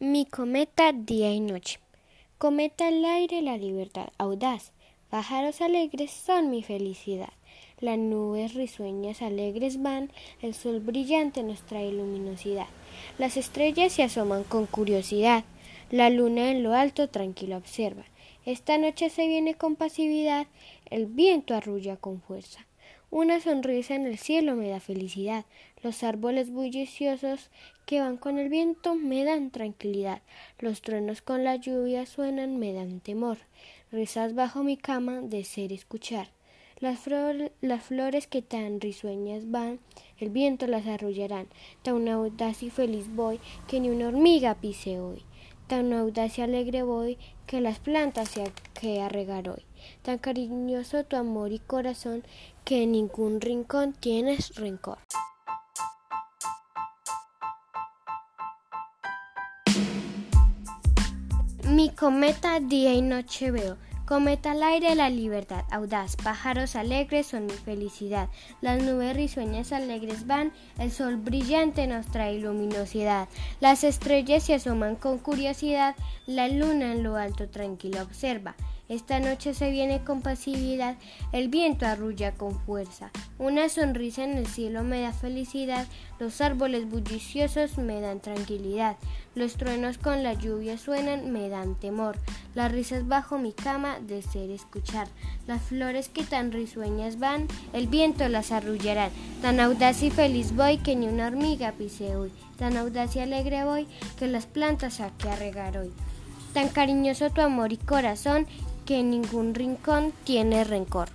Mi cometa día y noche. Cometa al aire la libertad audaz. Pájaros alegres son mi felicidad. Las nubes risueñas alegres van, el sol brillante nos trae luminosidad. Las estrellas se asoman con curiosidad. La luna en lo alto tranquila observa. Esta noche se viene con pasividad, el viento arrulla con fuerza. Una sonrisa en el cielo me da felicidad. Los árboles bulliciosos que van con el viento me dan tranquilidad. Los truenos con la lluvia suenan me dan temor. Risas bajo mi cama de ser escuchar. Las, flores que tan risueñas van, el viento las arrullarán. Tan audaz y feliz voy que ni una hormiga pise hoy. Tan audaz y alegre voy que las plantas se que a regar hoy. Tan cariñoso tu amor y corazón que en ningún rincón tienes rencor. Mi cometa día y noche veo. Cometa al aire la libertad, audaz, pájaros alegres son mi felicidad, las nubes risueñas alegres van, el sol brillante nos trae luminosidad, las estrellas se asoman con curiosidad, la luna en lo alto tranquila observa, esta noche se viene con pasividad, el viento arrulla con fuerza. Una sonrisa en el cielo me da felicidad, los árboles bulliciosos me dan tranquilidad, los truenos con la lluvia suenan me dan temor, las risas bajo mi cama de ser escuchar, las flores que tan risueñas van, el viento las arrullarán, tan audaz y feliz voy que ni una hormiga pise hoy, tan audaz y alegre voy que las plantas saqué a regar hoy. Tan cariñoso tu amor y corazón que ningún rincón tiene rencor.